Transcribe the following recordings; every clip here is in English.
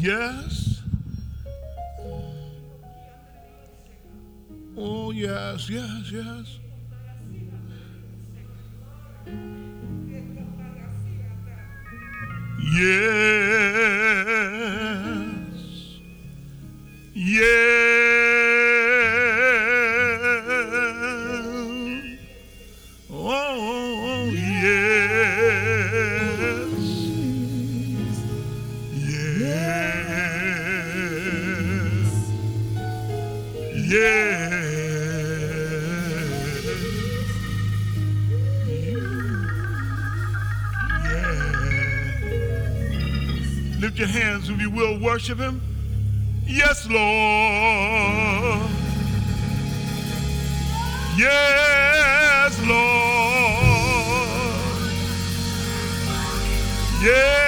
Yes. Oh, yes, yes, yes. Yes. Yes. Your hands if you will, worship Him. Yes, Lord. Yes, Lord. Yes,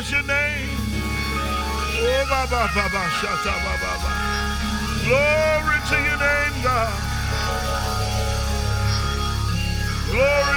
bless your name. Oh, ba, ba, ba, ba, shata, ba, ba, ba. Glory to your name, God. Glory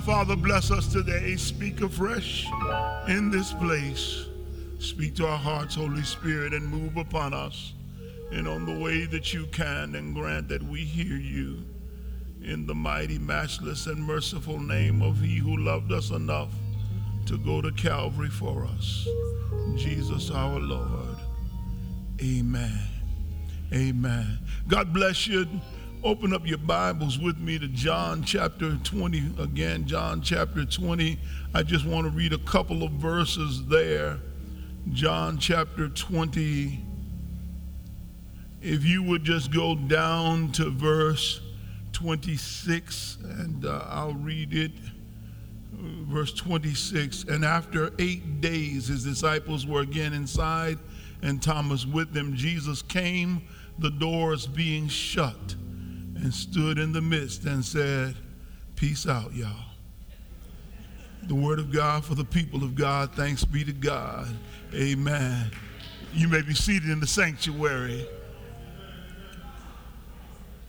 Father, bless us today. Speak afresh in this place. Speak to our hearts, Holy Spirit, and move upon us and on the way that you can, and grant that we hear you. In the mighty, matchless, and merciful name of He who loved us enough to go to Calvary for us, Jesus our Lord. Amen. Amen. God bless you. Open up your Bibles with me to John chapter 20 again. John chapter 20. I just want to read a couple of verses there. John chapter 20. If you would just go down to verse 26, and uh, I'll read it. Verse 26 And after eight days, his disciples were again inside, and Thomas with them. Jesus came, the doors being shut, and stood in the midst and said, Peace out, y'all. The word of God for the people of God. Thanks be to God. Amen. You may be seated in the sanctuary.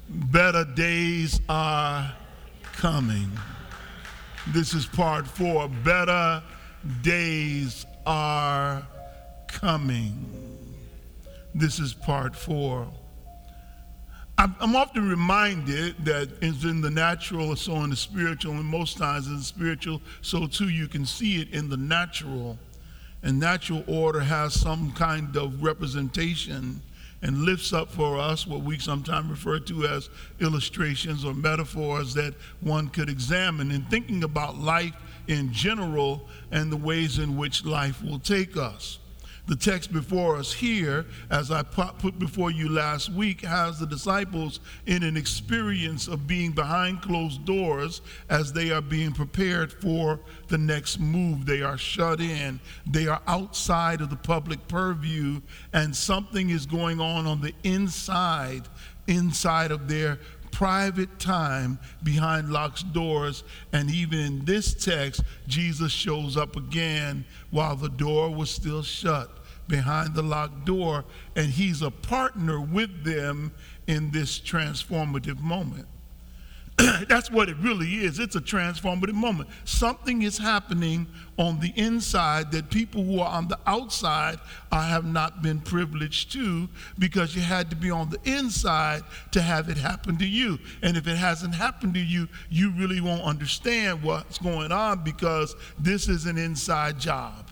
Better days are coming. This is part four. Better days are coming. This is part four. I'm, often reminded that it's in the natural, so in the spiritual, and most times in the spiritual, so too you can see it in the natural. And natural order has some kind of representation and lifts up for us what we sometimes refer to as illustrations or metaphors that one could examine in thinking about life in general and the ways in which life will take us. The text before us here, as I put before you last week, has the disciples in an experience of being behind closed doors as they are being prepared for the next move. They are shut in, they are outside of the public purview, and something is going on on the inside, inside of their private time behind locked doors. And even in this text, Jesus shows up again while the door was still shut behind the locked door, and he's a partner with them in this transformative moment. That's what it really is. It's a transformative moment. Something is happening on the inside that people who are on the outside uh, have not been privileged to because you had to be on the inside to have it happen to you. And if it hasn't happened to you, you really won't understand what's going on because this is an inside job.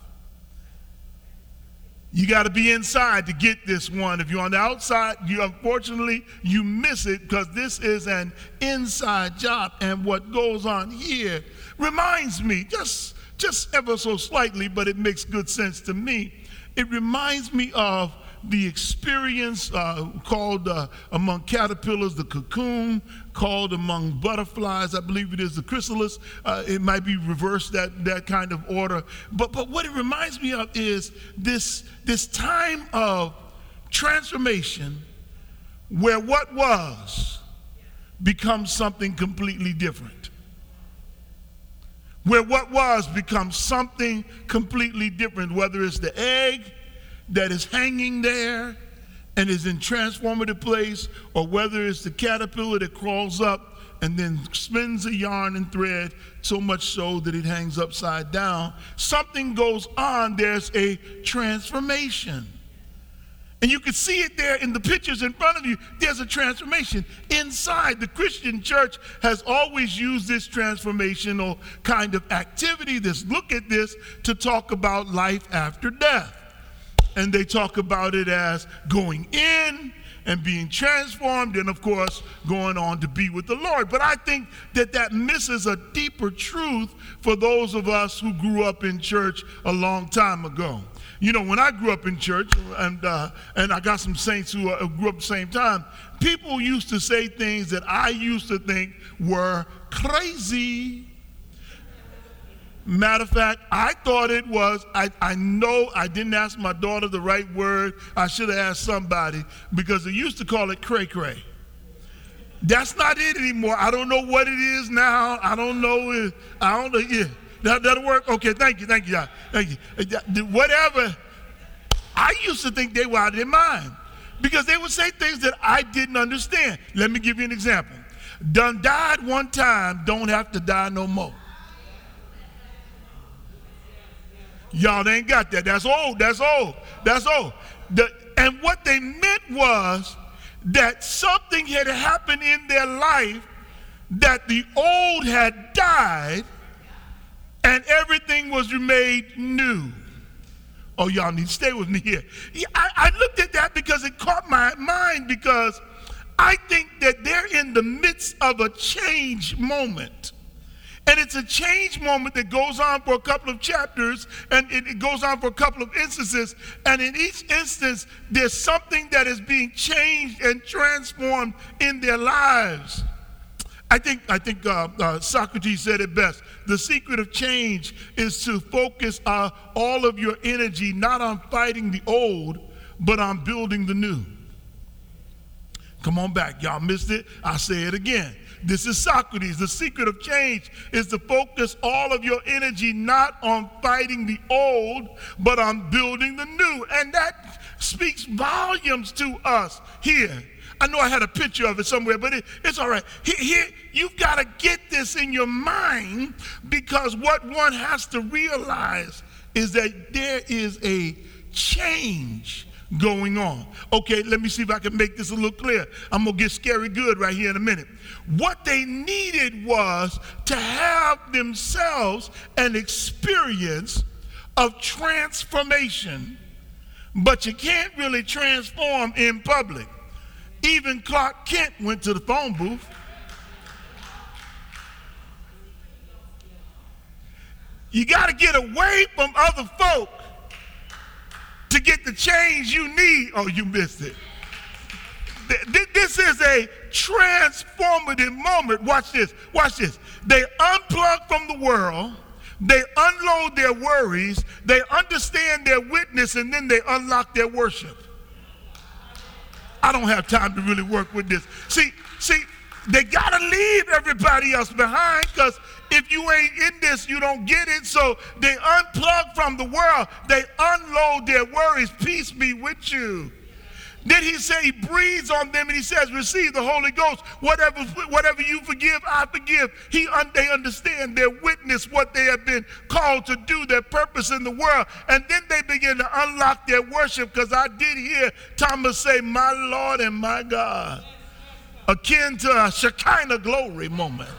You got to be inside to get this one. If you're on the outside, you unfortunately you miss it because this is an inside job. And what goes on here reminds me, just just ever so slightly, but it makes good sense to me. It reminds me of the experience uh, called uh, among caterpillars the cocoon, called among butterflies, I believe it is the chrysalis. Uh, it might be reversed that, that kind of order. But, but what it reminds me of is this, this time of transformation where what was becomes something completely different. Where what was becomes something completely different, whether it's the egg that is hanging there and is in transformative place, or whether it's the caterpillar that crawls up and then spins a yarn and thread so much so that it hangs upside down. Something goes on, there's a transformation. And you can see it there in the pictures in front of you. There's a transformation inside. The Christian church has always used this transformational kind of activity, this look at this, to talk about life after death and they talk about it as going in and being transformed and of course going on to be with the lord. But i think that that misses a deeper truth for those of us who grew up in church a long time ago. You know when i grew up in church and uh, and i got some saints who uh, grew up the same time people used to say things that i used to think were crazy Matter of fact, I thought it was, I, I know I didn't ask my daughter the right word. I should have asked somebody because they used to call it cray cray. That's not it anymore. I don't know what it is now. I don't know. I don't know. Yeah, that, that'll work. Okay, thank you, thank you, thank you. Uh, whatever. I used to think they were out of their mind because they would say things that I didn't understand. Let me give you an example. Done died one time, don't have to die no more. Y'all ain't got that. That's old. That's old. That's old. The, and what they meant was that something had happened in their life that the old had died and everything was made new. Oh, y'all need to stay with me here. I, I looked at that because it caught my mind because I think that they're in the midst of a change moment. And it's a change moment that goes on for a couple of chapters and it, goes on for a couple of instances. And in each instance, there's something that is being changed and transformed in their lives. I think, I think uh, uh, Socrates said it best. The secret of change is to focus uh, all of your energy not on fighting the old, but on building the new. Come on back. Y'all missed it. I say it again. This is Socrates. The secret of change is to focus all of your energy not on fighting the old, but on building the new. And that speaks volumes to us here. I know I had a picture of it somewhere, but it, it's all right. Here, here you've got to get this in your mind because what one has to realize is that there is a change going on. Okay, let me see if I can make this a little clear. I'm going to get scary good right here in a minute. What they needed was to have themselves an experience of transformation, but you can't really transform in public. Even Clark Kent went to the phone booth. You got to get away from other folk to get the change you need. Oh, you missed it. This is a transformative moment. Watch this. Watch this. They unplug from the world. They unload their worries. They understand their witness, and then they unlock their worship. I don't have time to really work with this. See, see, they got to leave everybody else behind because if you ain't in this, you don't get it. So they unplug from the world. They unload their worries. Peace be with you. Then he said he breathes on them and he says, receive the Holy Ghost. Whatever, whatever you forgive, I forgive. He, they understand their witness, what they have been called to do, their purpose in the world. And then they begin to unlock their worship because I did hear Thomas say, my Lord and my God akin to a Shekinah glory moment.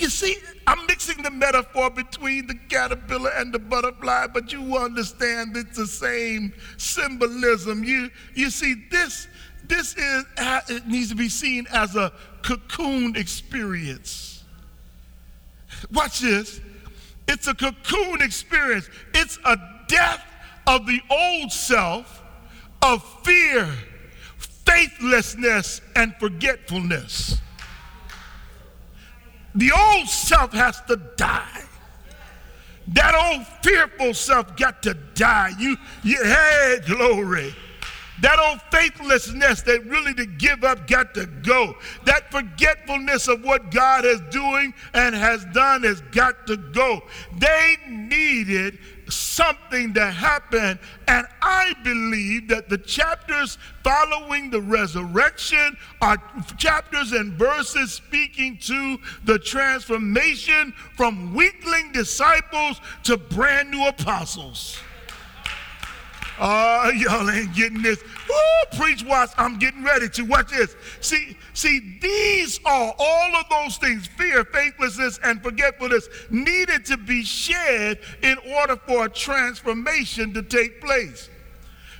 You see, I'm mixing the metaphor between the caterpillar and the butterfly, but you understand it's the same symbolism. You, you see, this, this is, it needs to be seen as a cocoon experience. Watch this. It's a cocoon experience. It's a death of the old self, of fear, faithlessness and forgetfulness. The old self has to die. That old fearful self got to die. You, you hey, glory. That old faithlessness that really to give up got to go. That forgetfulness of what God is doing and has done has got to go. They needed something to happen. And I believe that the chapters following the resurrection are chapters and verses speaking to the transformation from weakling disciples to brand new apostles. Oh, y'all ain't getting this. Ooh, preach watch. I'm getting ready to. Watch this. See, see, these are all of those things, fear, faithlessness, and forgetfulness, needed to be shed in order for a transformation to take place.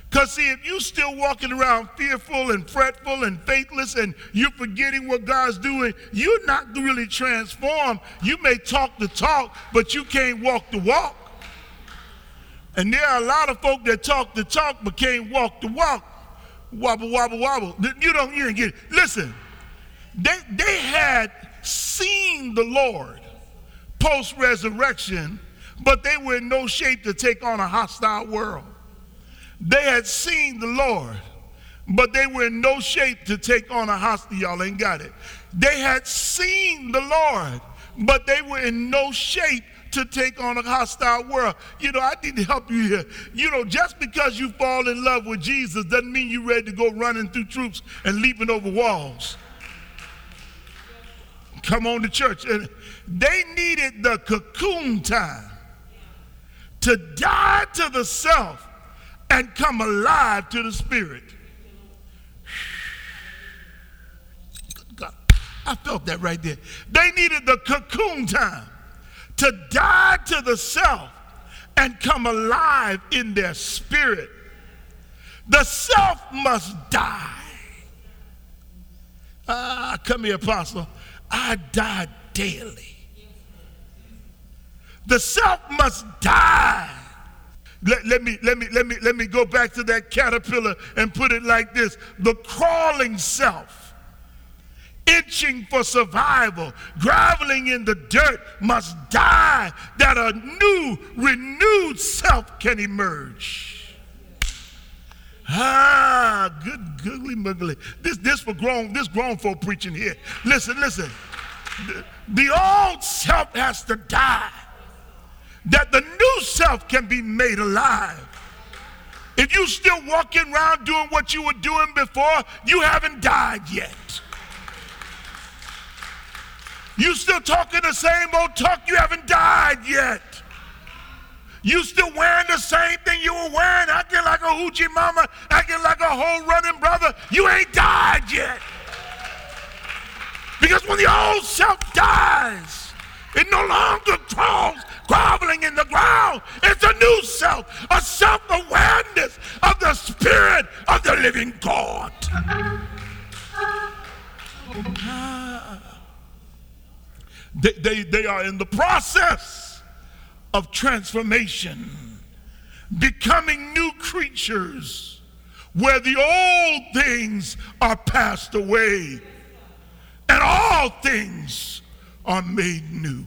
Because, see, if you're still walking around fearful and fretful and faithless and you're forgetting what God's doing, you're not really transformed. You may talk the talk, but you can't walk the walk. And there are a lot of folk that talk the talk but can't walk the walk. Wobble, wobble, wobble. You don't, didn't get it. Listen, they, they had seen the Lord post resurrection, but they were in no shape to take on a hostile world. They had seen the Lord, but they were in no shape to take on a hostile. Y'all ain't got it. They had seen the Lord, but they were in no shape to take on a hostile world. You know, I need to help you here. You know, just because you fall in love with Jesus doesn't mean you're ready to go running through troops and leaping over walls. Come on to church. And they needed the cocoon time to die to the self and come alive to the spirit. Good God, I felt that right there. They needed the cocoon time to die to the self and come alive in their spirit. The self must die. Ah, come here, apostle. I die daily. The self must die. Let, let, me, let, me, let, me, let me go back to that caterpillar and put it like this the crawling self itching for survival, groveling in the dirt, must die that a new, renewed self can emerge. Ah, good googly muggly. This, this for grown, this grown folk preaching here. Listen, listen. The, the old self has to die that the new self can be made alive. If you still walking around doing what you were doing before, you haven't died yet. You still talking the same old talk, you haven't died yet. You still wearing the same thing you were wearing, acting like a hoochie mama, acting like a whole running brother. You ain't died yet. Because when the old self dies, it no longer crawls, groveling in the ground. It's a new self, a self awareness of the Spirit of the living God. They, they, they are in the process of transformation, becoming new creatures where the old things are passed away and all things are made new.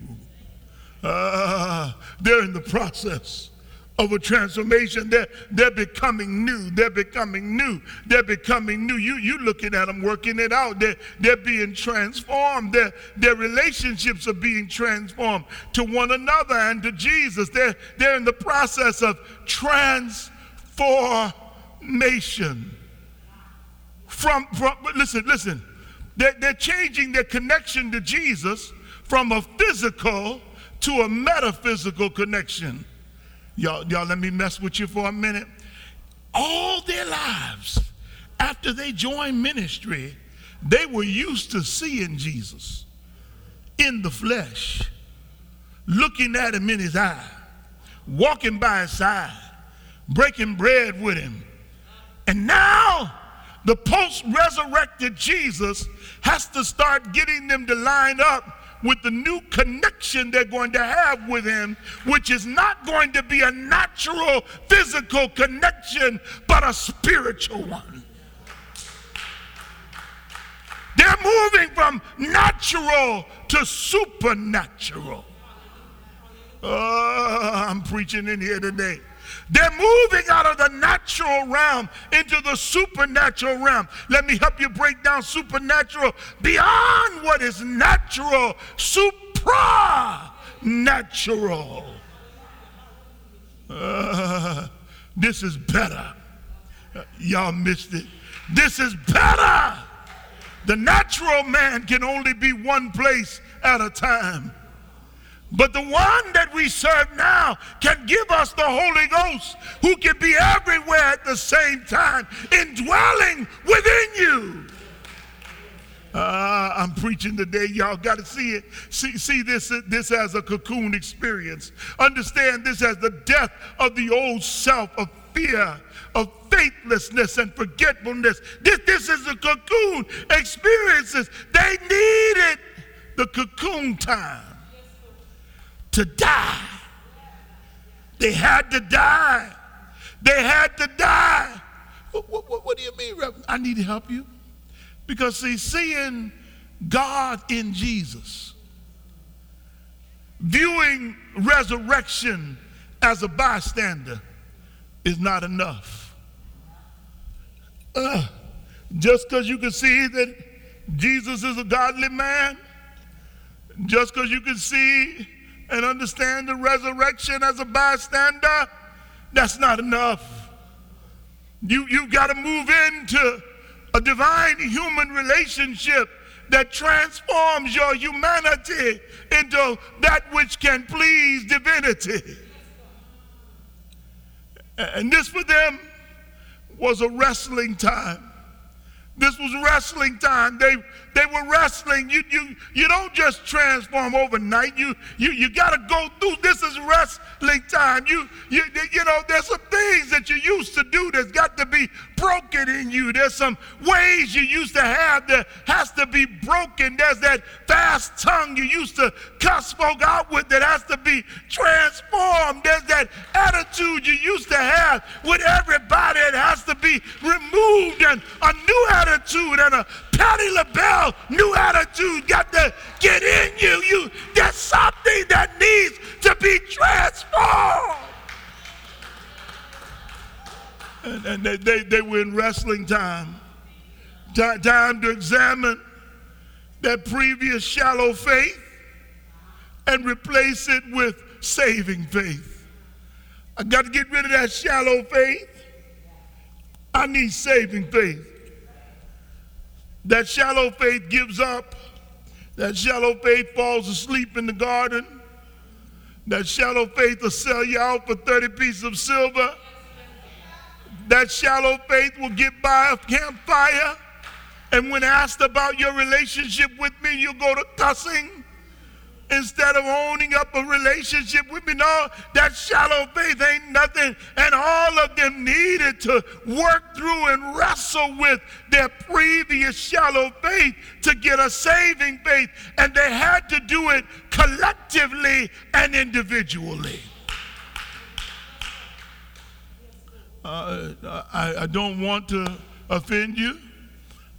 Uh, they're in the process of a transformation. They're, they're becoming new. They're becoming new. They're becoming new. You, you looking at them working it out. They're, they're being transformed. Their, their relationships are being transformed to one another and to Jesus. They're, they're in the process of transformation. From, from listen, listen. They're, they're changing their connection to Jesus from a physical to a metaphysical connection. Y'all, y'all, let me mess with you for a minute. All their lives, after they joined ministry, they were used to seeing Jesus in the flesh, looking at him in his eye, walking by his side, breaking bread with him. And now, the post resurrected Jesus has to start getting them to line up with the new connection they're going to have with Him, which is not going to be a natural physical connection, but a spiritual one. They're moving from natural to supernatural. Uh, I'm preaching in here today. They're moving out of the natural realm into the supernatural realm. Let me help you break down supernatural beyond what is natural, supranatural. Uh, this is better. Y'all missed it. This is better. The natural man can only be one place at a time. But the one that we serve now can give us the Holy Ghost who can be everywhere at the same time, indwelling within you. Uh, I'm preaching today. Y'all got to see it. See, see this, this as a cocoon experience. Understand this as the death of the old self, of fear, of faithlessness and forgetfulness. This, this is a cocoon experiences. They needed the cocoon time to die. They had to die. They had to die. What, what, what do you mean, Reverend? I need to help you. Because, see, seeing God in Jesus, viewing resurrection as a bystander is not enough. Uh, just because you can see that Jesus is a godly man, just because you can see and understand the resurrection as a bystander, that's not enough. You, you've got to move into a divine human relationship that transforms your humanity into that which can please divinity. And this for them was a wrestling time. This was wrestling time. They, they were wrestling. You, you, you don't just transform overnight. You, you, you got to go through. This is wrestling time. You, you, you know, there's some things that you used to do that's got to be broken in you. There's some ways you used to have that has to be broken. There's that fast tongue you used to cuss folk out with that has to be transformed. There's that attitude you used to have with everybody that has to be removed and a new attitude and a Patti LaBelle new attitude got to get in you. You there's something that needs to be transformed. And, and they, they, they were in wrestling time. time. Time to examine that previous shallow faith and replace it with saving faith. I got to get rid of that shallow faith. I need saving faith. That shallow faith gives up. That shallow faith falls asleep in the garden. That shallow faith will sell you out for 30 pieces of silver. That shallow faith will get by a campfire. And when asked about your relationship with me, you go to cussing instead of owning up a relationship with me. No, that shallow faith ain't nothing. And all of them needed to work through and wrestle with their previous shallow faith to get a saving faith. And they had to do it collectively and individually. Uh, I, I don't want to offend you.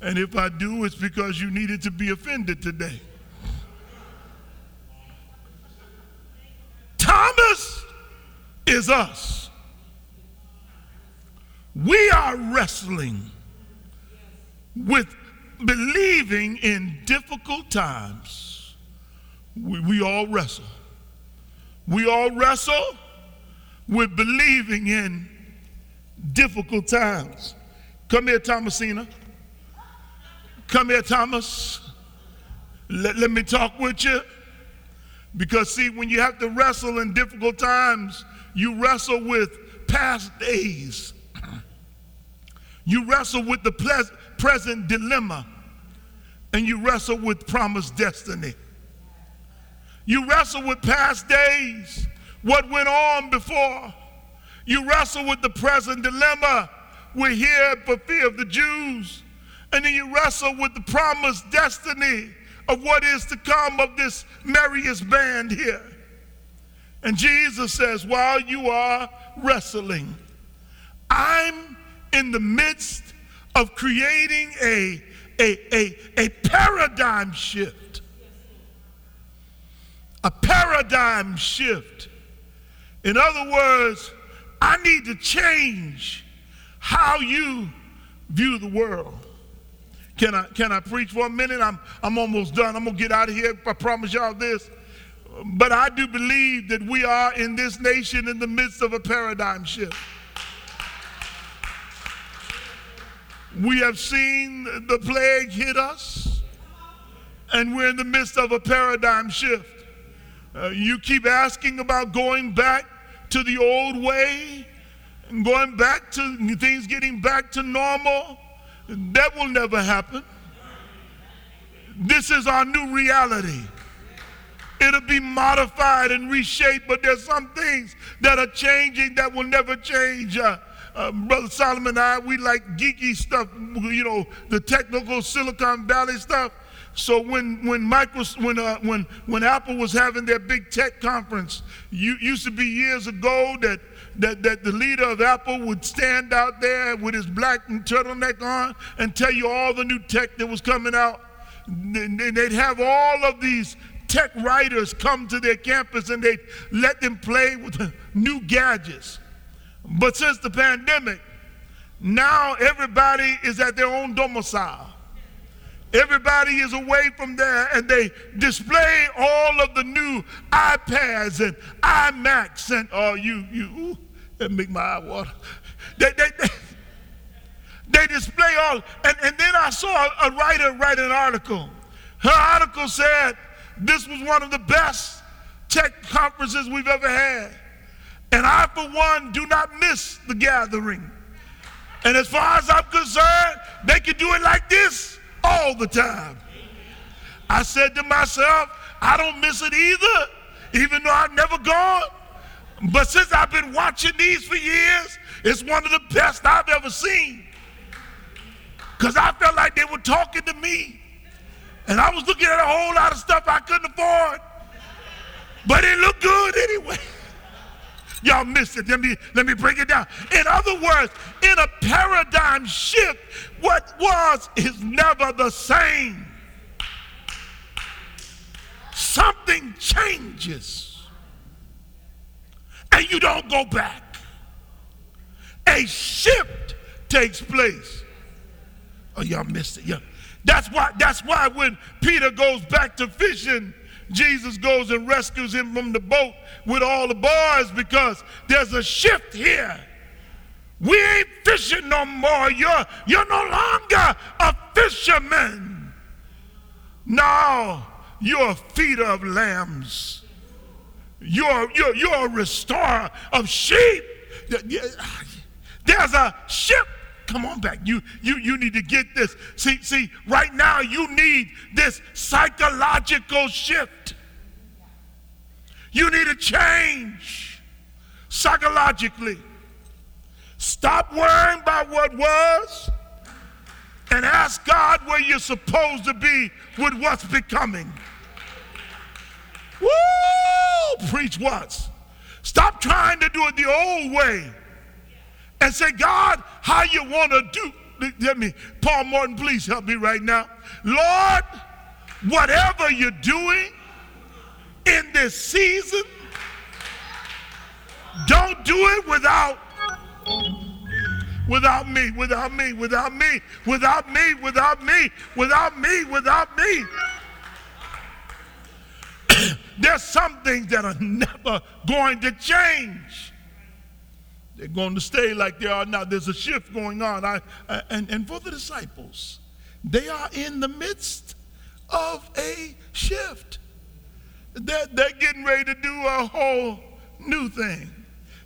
And if I do, it's because you needed to be offended today. Thomas is us. We are wrestling with believing in difficult times. We, we all wrestle. We all wrestle with believing in difficult times. Come here, Thomasina. Come here, Thomas. Let, let me talk with you. Because, see, when you have to wrestle in difficult times, you wrestle with past days. You wrestle with the present dilemma. And you wrestle with promised destiny. You wrestle with past days, what went on before. You wrestle with the present dilemma. We're here for fear of the Jews. And then you wrestle with the promised destiny of what is to come of this merriest band here. And Jesus says, while you are wrestling, I'm in the midst of creating a, a, a, a paradigm shift. A paradigm shift. In other words, I need to change how you view the world. Can I, can I preach for a minute? I'm, I'm almost done. I'm going to get out of here. I promise y'all this. But I do believe that we are in this nation in the midst of a paradigm shift. We have seen the plague hit us, and we're in the midst of a paradigm shift. Uh, you keep asking about going back to the old way and going back to things getting back to normal. That will never happen. This is our new reality. It'll be modified and reshaped, but there's some things that are changing that will never change. Uh, uh, Brother Solomon and I, we like geeky stuff, you know, the technical Silicon Valley stuff. So when when Microsoft, when uh, when when Apple was having their big tech conference, you used to be years ago that that, that the leader of Apple would stand out there with his black turtleneck on and tell you all the new tech that was coming out. And they'd have all of these tech writers come to their campus and they'd let them play with new gadgets. But since the pandemic, now everybody is at their own domicile. Everybody is away from there and they display all of the new iPads and iMacs and oh you you ooh, that make my eye water. They, they, they, they display all and, and then I saw a writer write an article. Her article said this was one of the best tech conferences we've ever had. And I, for one, do not miss the gathering. And as far as I'm concerned, they can do it like this all the time. I said to myself, I don't miss it either, even though I've never gone. But since I've been watching these for years, it's one of the best I've ever seen. Because I felt like they were talking to me. And I was looking at a whole lot of stuff I couldn't afford. But it looked good anyway. Y'all missed it. Let me, let me break it down. In other words, in a paradigm shift, what was is never the same. Something changes, and you don't go back. A shift takes place. Oh, y'all missed it. Yeah. That's why, that's why when Peter goes back to fishing, Jesus goes and rescues him from the boat with all the boys because there's a shift here. We ain't fishing no more. You're, you're no longer a fisherman. Now you're a feeder of lambs. You're, you're, you're a restorer of sheep. There's a ship come on back. You, you, you need to get this. See, see, right now you need this psychological shift. You need a change psychologically. Stop worrying about what was and ask God where you're supposed to be with what's becoming. Woo! Preach once. Stop trying to do it the old way and say, God, how you want to do. Let me, Paul Morton, please help me right now. Lord, whatever you're doing in this season, don't do it without without me, without me, without me, without me, without me, without me, without me. There's some things that are never going to change. They're going to stay like they are now. There's a shift going on. I, and, and for the disciples, they are in the midst of a shift. They're, they're getting ready to do a whole new thing.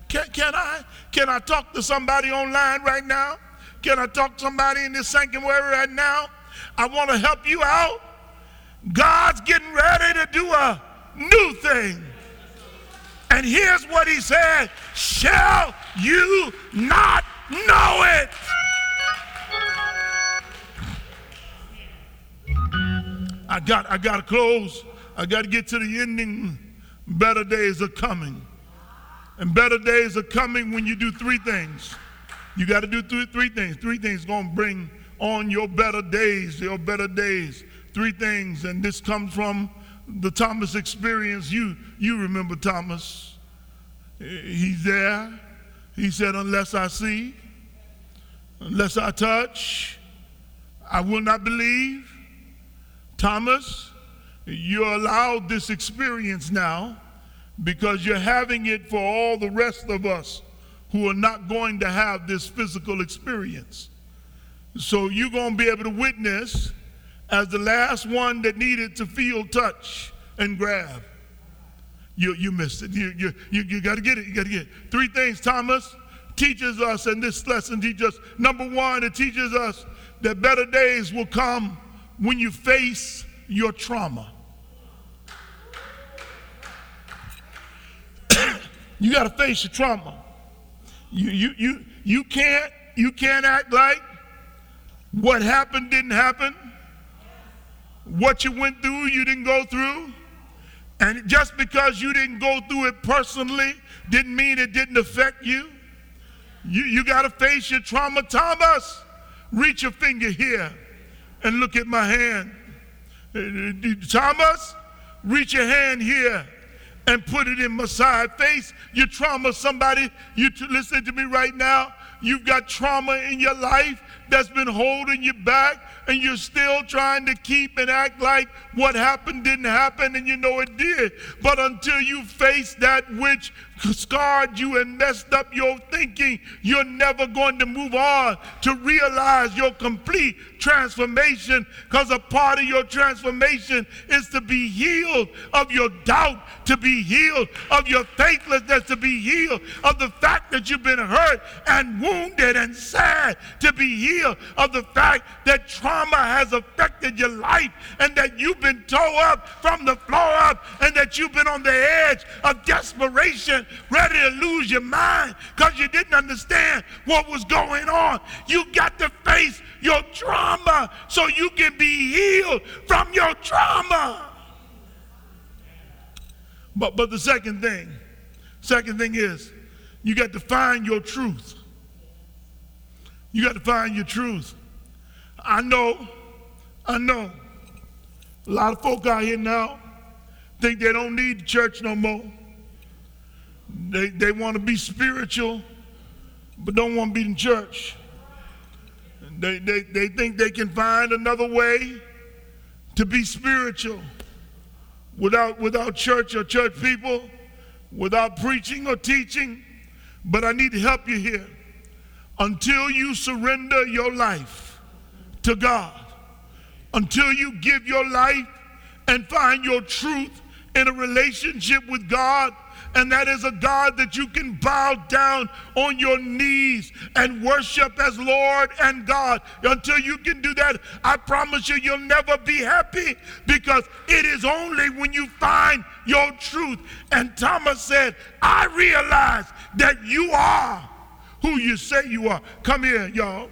Can, can, I, can I talk to somebody online right now? Can I talk to somebody in this sanctuary right now? I want to help you out. God's getting ready to do a new thing. And here's what he said Shall you not know it? I got, I got to close. I got to get to the ending. Better days are coming. And better days are coming when you do three things. You got to do three, three things. Three things to bring on your better days, your better days. Three things. And this comes from the Thomas experience. You, you remember Thomas. He's there. He said, Unless I see, unless I touch, I will not believe. Thomas, you're allowed this experience now because you're having it for all the rest of us who are not going to have this physical experience. So you're going to be able to witness as the last one that needed to feel touch and grab. You, you missed it. You, you, you, you got to get it. You got to get it. Three things Thomas teaches us, and this lesson teaches us. Number one, it teaches us that better days will come when you face your trauma. you got to face your trauma. You, you, you, you, can't, you can't act like what happened didn't happen. What you went through, you didn't go through. And just because you didn't go through it personally didn't mean it didn't affect you. You, you got to face your trauma. Thomas, reach your finger here and look at my hand. Uh, uh, Thomas, reach your hand here and put it in my side. Face your trauma. Somebody, you t- listen to me right now. You've got trauma in your life that's been holding you back and you're still trying to keep and act like what happened didn't happen and you know it did. But until you face that which scarred you and messed up your thinking, you're never going to move on to realize your complete transformation because a part of your transformation is to be healed of your doubt, to be healed of your faithlessness, to be healed of the fact that you've been hurt and wounded and sad, to be healed of the fact that trauma has affected your life and that you've been tore up from the floor up and that you've been on the edge of desperation ready to lose your mind because you didn't understand what was going on. You got to face your trauma so you can be healed from your trauma. But, but the second thing, second thing is you got to find your truth. You got to find your truth. I know, I know, a lot of folk out here now think they don't need the church no more. They, they want to be spiritual, but don't want to be in church. They, they, they think they can find another way to be spiritual without, without church or church people, without preaching or teaching. But I need to help you here. Until you surrender your life to God, until you give your life and find your truth in a relationship with God, and that is a God that you can bow down on your knees and worship as Lord and God. Until you can do that, I promise you, you'll never be happy because it is only when you find your truth. And Thomas said, I realize that you are who you say you are. Come here, y'all.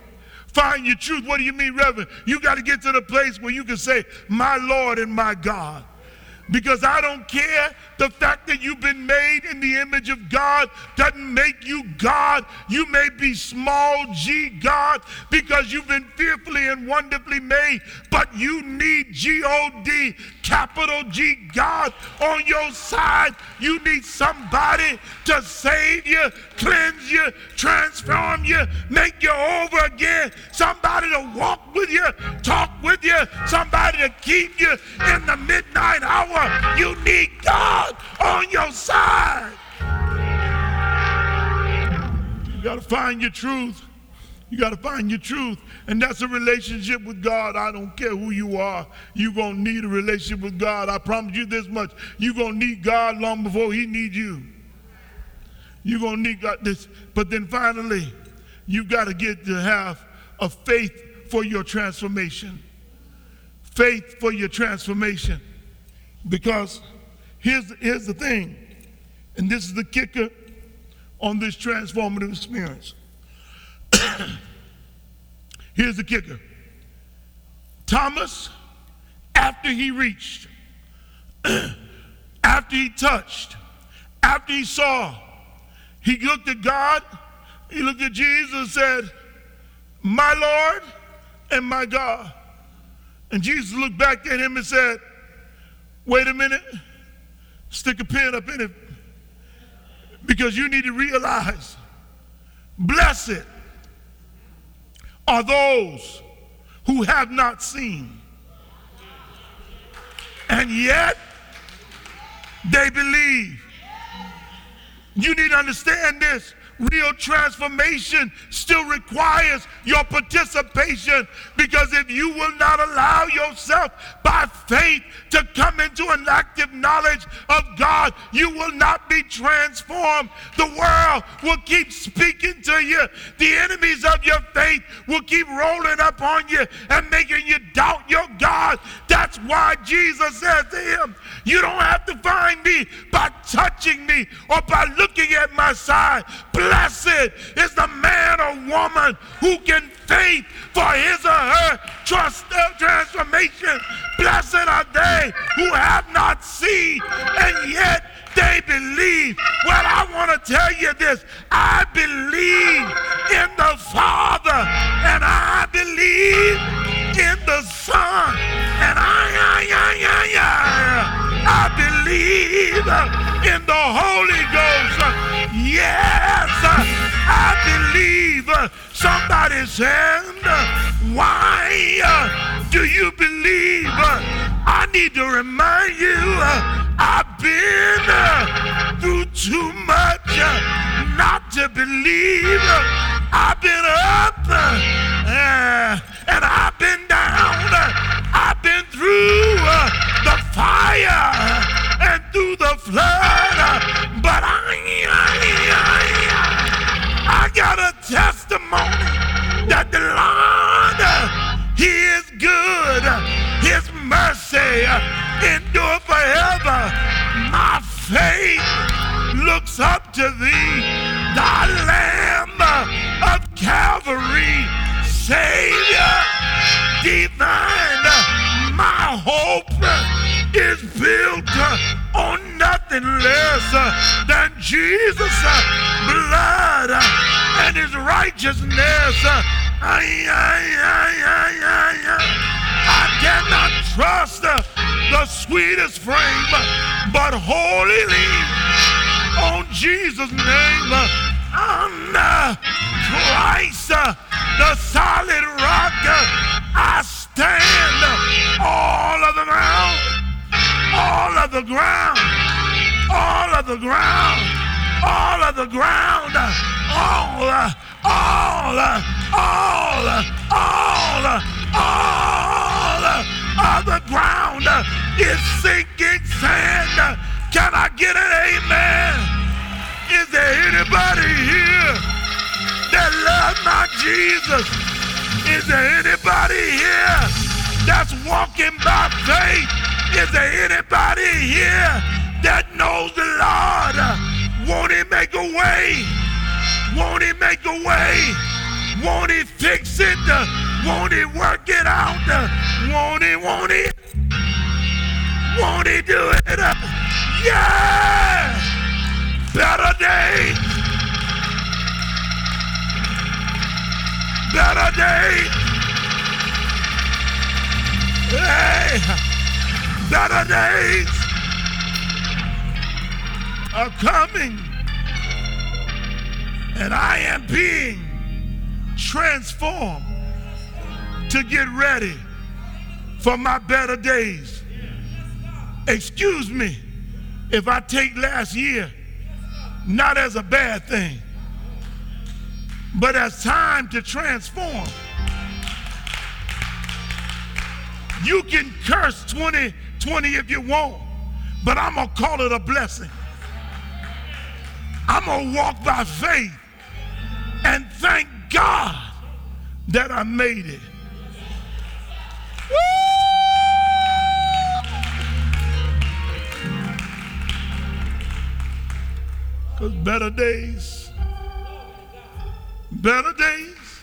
Find your truth. What do you mean, Reverend? You got to get to the place where you can say, My Lord and my God. Because I don't care the fact that you've been made in the image of God doesn't make you God. You may be small g God because you've been fearfully and wonderfully made, but you need G O D, capital G God on your side. You need somebody to save you, cleanse you, transform you, make you over again. Somebody to walk with you, talk with you, somebody to keep you in the midnight hour. You need God. On your side. You got to find your truth. You got to find your truth. And that's a relationship with God. I don't care who you are. You're going to need a relationship with God. I promise you this much. You're going to need God long before He needs you. You're going to need God this. But then finally, you got to get to have a faith for your transformation. Faith for your transformation. Because Here's, here's the thing, and this is the kicker on this transformative experience. here's the kicker Thomas, after he reached, after he touched, after he saw, he looked at God, he looked at Jesus and said, My Lord and my God. And Jesus looked back at him and said, Wait a minute. Stick a pin up in it because you need to realize blessed are those who have not seen and yet they believe. You need to understand this real transformation still requires your participation because if you will not allow yourself by faith to come into an active knowledge of God, you will not be transformed. The world will keep speaking to you. The enemies of your faith will keep rolling up on you and making you doubt your God. That's why Jesus said to him, You don't have to find me by touching me or by looking at my side. Blessed is the man or woman who can faith for his or her trust uh, transformation. Blessed are they who have not seen and yet they believe. Well, I want to tell you this. I believe in the Father and I believe in the Son and I, I, I, I, I, I believe in the Holy Ghost. Yes, I believe. Somebody said, why uh, do you believe? I need to remind you, uh, I've been uh, through too much not to believe. I've been up and I've been down. I've been through the fire through the flood, but I, I, I, I got a testimony that the Lord, He is good. His mercy endure forever. My faith looks up to thee, the Lamb of Calvary, Savior divine. My hope is built uh, on nothing less uh, than Jesus' uh, blood and his righteousness. I, I, I, I cannot trust the sweetest frame, but wholly lean on Jesus' name. On Christ, the solid rock, I stand. All of the ground, all of the ground, all of the ground, all of the ground, all, all, all, all, all of the ground is sinking sand. Can I get an amen? Is there anybody here that loves my Jesus? Is there anybody here that's walking by faith? Is there anybody here that knows the Lord? Won't he make a way? Won't he make a way? Won't he fix it? Won't he work it out? Won't he? Won't he? Won't he do it? Yeah! Better days. Better days. Hey! Better days are coming. And I am being transformed to get ready for my better days. Excuse me if I take last year not as a bad thing, but as time to transform. You can curse 2020 if you want, but I'm going to call it a blessing. I'm going to walk by faith and thank God that I made it. Because better days, better days,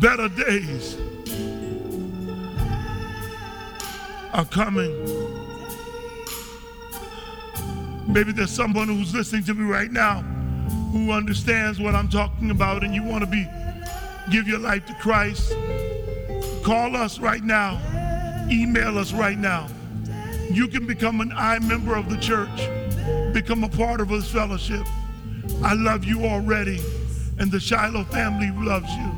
better days are coming. Maybe there's someone who's listening to me right now who understands what I'm talking about and you want to be give your life to Christ. Call us right now. Email us right now. You can become an I member of the church, become a part of this fellowship. I love you already, and the Shiloh family loves you.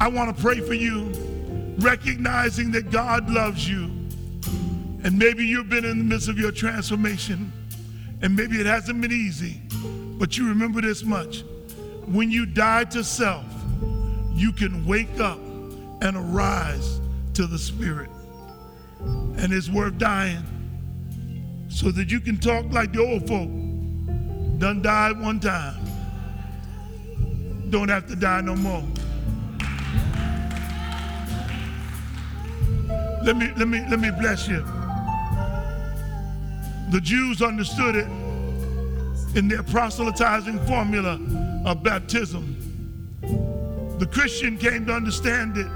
I want to pray for you, recognizing that God loves you. And maybe you've been in the midst of your transformation, and maybe it hasn't been easy, but you remember this much. When you die to self, you can wake up and arise to the Spirit and it's worth dying so that you can talk like the old folk. Done died one time. Don't have to die no more. Let me let me let me bless you. The Jews understood it in their proselytizing formula of baptism. The Christian came to understand it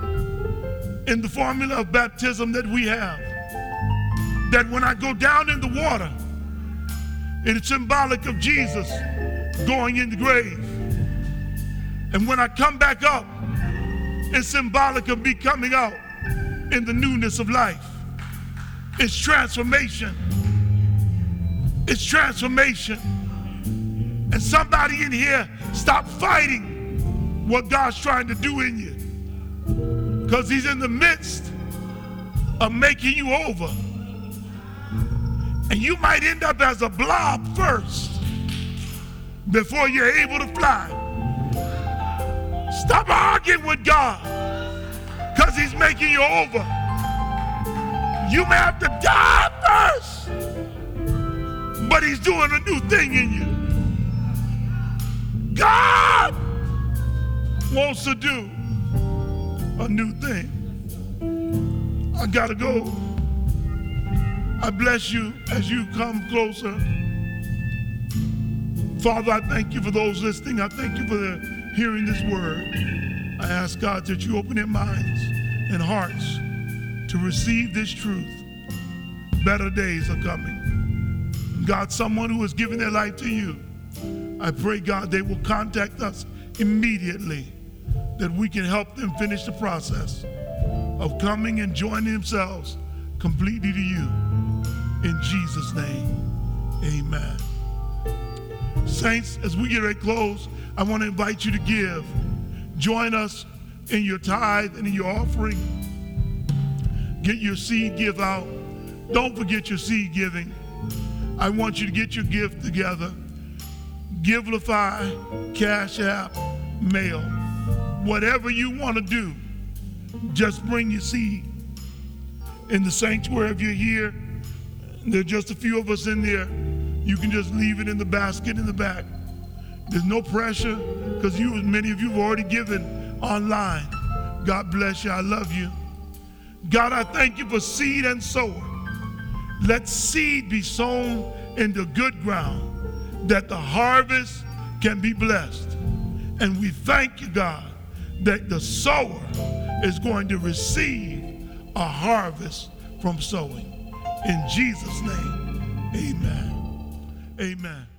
in the formula of baptism that we have. That when I go down in the water, it is symbolic of Jesus going in the grave. And when I come back up, it's symbolic of me coming out in the newness of life. It's transformation. It's transformation. And somebody in here, stop fighting what God's trying to do in you because he's in the midst of making you over. And you might end up as a blob first before you're able to fly. Stop arguing with God because he's making you over. You may have to die first, but he's doing a new thing in you. God wants to do a new thing. I gotta go. I bless you as you come closer. Father, I thank you for those listening. I thank you for the, hearing this word. I ask God that you open their minds and hearts to receive this truth. Better days are coming. God, someone who has given their life to you, I pray, God, they will contact us immediately that we can help them finish the process of coming and joining themselves completely to you. In Jesus' name, amen. Saints, as we get ready to close, I want to invite you to give. Join us in your tithe and in your offering. Get your seed give out. Don't forget your seed giving. I want you to get your gift together. Givelify, Cash App, Mail whatever you want to do, just bring your seed. In the sanctuary, if you're here, there are just a few of us in there. You can just leave it in the basket in the back. There's no pressure because you, many of you have already given online. God bless you. I love you. God, I thank you for seed and sower. Let seed be sown into good ground that the harvest can be blessed. And we thank you, God, that the sower is going to receive a harvest from sowing. In Jesus' name, amen. Amen.